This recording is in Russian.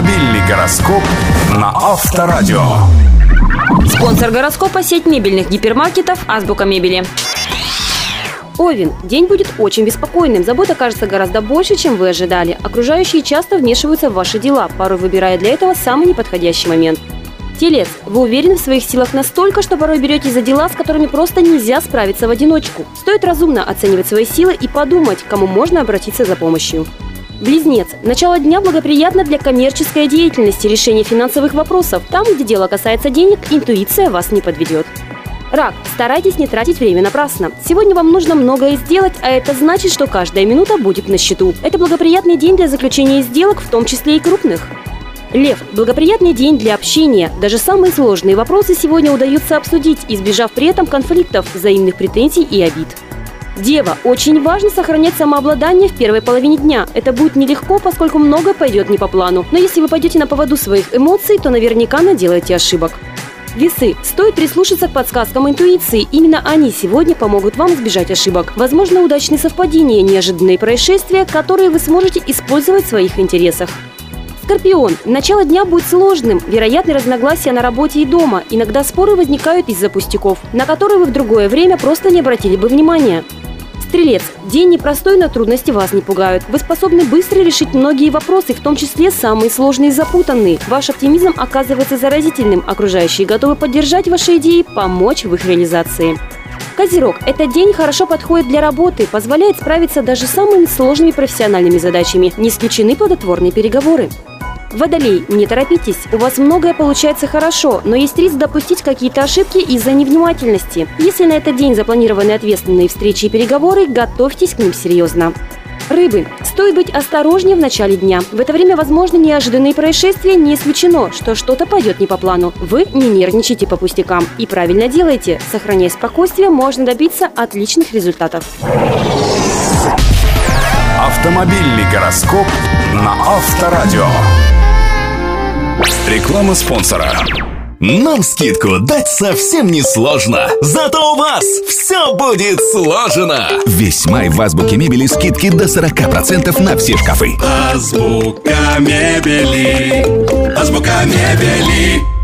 Автомобильный гороскоп на Авторадио. Спонсор гороскопа – сеть мебельных гипермаркетов «Азбука мебели». Овен. День будет очень беспокойным. Забот окажется гораздо больше, чем вы ожидали. Окружающие часто вмешиваются в ваши дела, порой выбирая для этого самый неподходящий момент. Телец. Вы уверены в своих силах настолько, что порой берете за дела, с которыми просто нельзя справиться в одиночку. Стоит разумно оценивать свои силы и подумать, кому можно обратиться за помощью. Близнец. Начало дня благоприятно для коммерческой деятельности, решения финансовых вопросов. Там, где дело касается денег, интуиция вас не подведет. Рак. Старайтесь не тратить время напрасно. Сегодня вам нужно многое сделать, а это значит, что каждая минута будет на счету. Это благоприятный день для заключения сделок, в том числе и крупных. Лев. Благоприятный день для общения. Даже самые сложные вопросы сегодня удается обсудить, избежав при этом конфликтов, взаимных претензий и обид. Дева. Очень важно сохранять самообладание в первой половине дня. Это будет нелегко, поскольку многое пойдет не по плану. Но если вы пойдете на поводу своих эмоций, то наверняка наделаете ошибок. Весы. Стоит прислушаться к подсказкам интуиции. Именно они сегодня помогут вам избежать ошибок. Возможно, удачные совпадения, неожиданные происшествия, которые вы сможете использовать в своих интересах. Скорпион. Начало дня будет сложным. Вероятны разногласия на работе и дома. Иногда споры возникают из-за пустяков, на которые вы в другое время просто не обратили бы внимания. Стрелец. День непростой, но трудности вас не пугают. Вы способны быстро решить многие вопросы, в том числе самые сложные и запутанные. Ваш оптимизм оказывается заразительным. Окружающие готовы поддержать ваши идеи, помочь в их реализации. Козерог. Этот день хорошо подходит для работы, позволяет справиться даже с самыми сложными профессиональными задачами. Не исключены плодотворные переговоры. Водолей, не торопитесь, у вас многое получается хорошо, но есть риск допустить какие-то ошибки из-за невнимательности. Если на этот день запланированы ответственные встречи и переговоры, готовьтесь к ним серьезно. Рыбы. Стоит быть осторожнее в начале дня. В это время возможны неожиданные происшествия, не исключено, что что-то пойдет не по плану. Вы не нервничайте по пустякам и правильно делаете. Сохраняя спокойствие, можно добиться отличных результатов. Автомобильный гороскоп на Авторадио. Реклама спонсора. Нам скидку дать совсем не сложно. Зато у вас все будет сложено. Весь май в Азбуке мебели скидки до 40% на все шкафы. Азбука мебели. Азбука мебели.